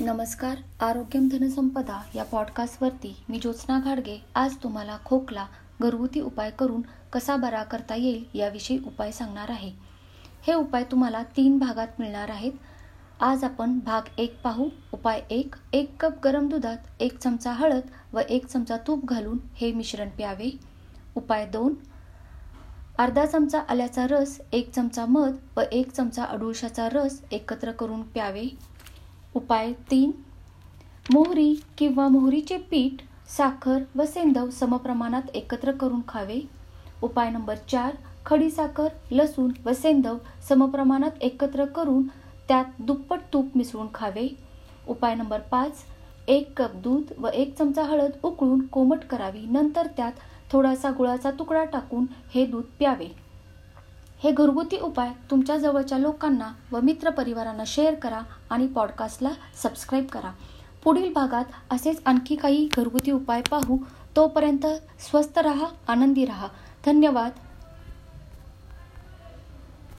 नमस्कार आरोग्यम धनसंपदा या पॉडकास्टवरती मी ज्योत्स्ना घाडगे. आज तुम्हाला खोकला घरगुती उपाय करून कसा बरा करता येईल याविषयी उपाय सांगणार आहे. हे उपाय तुम्हाला तीन भागात मिळणार आहेत. आज आपण भाग एक पाहू. उपाय एक एक कप गरम दुधात एक चमचा हळद व एक चमचा तूप घालून हे मिश्रण प्यावे. उपाय दोन अर्धा चमचा आल्याचा रस एक चमचा मध व एक चमचा अडुळशाचा रस एकत्र करून प्यावे. उपाय तीन. मोहरी किंवा मोहरीचे पीठ साखर व सेंदव समप्रमाणात एकत्र करून खावे. उपाय नंबर चार खडीसाखर लसूण व सेंदव समप्रमाणात एकत्र करून त्यात दुप्पट तूप मिसळून खावे. उपाय नंबर पाच एक कप दूध व एक चमचा हळद उकळून कोमट करावी. नंतर त्यात थोडासा गुळाचा तुकडा टाकून हे दूध प्यावे. हे घरगुती उपाय तुमच्या जवळच्या लोकांना व मित्रपरिवारांना शेअर करा आणि पॉडकास्टला सबस्क्राईब करा. पुढील भागात असेच आणखी काही घरगुती उपाय पाहू. तोपर्यंत स्वस्त रहा आनंदी रहा. धन्यवाद.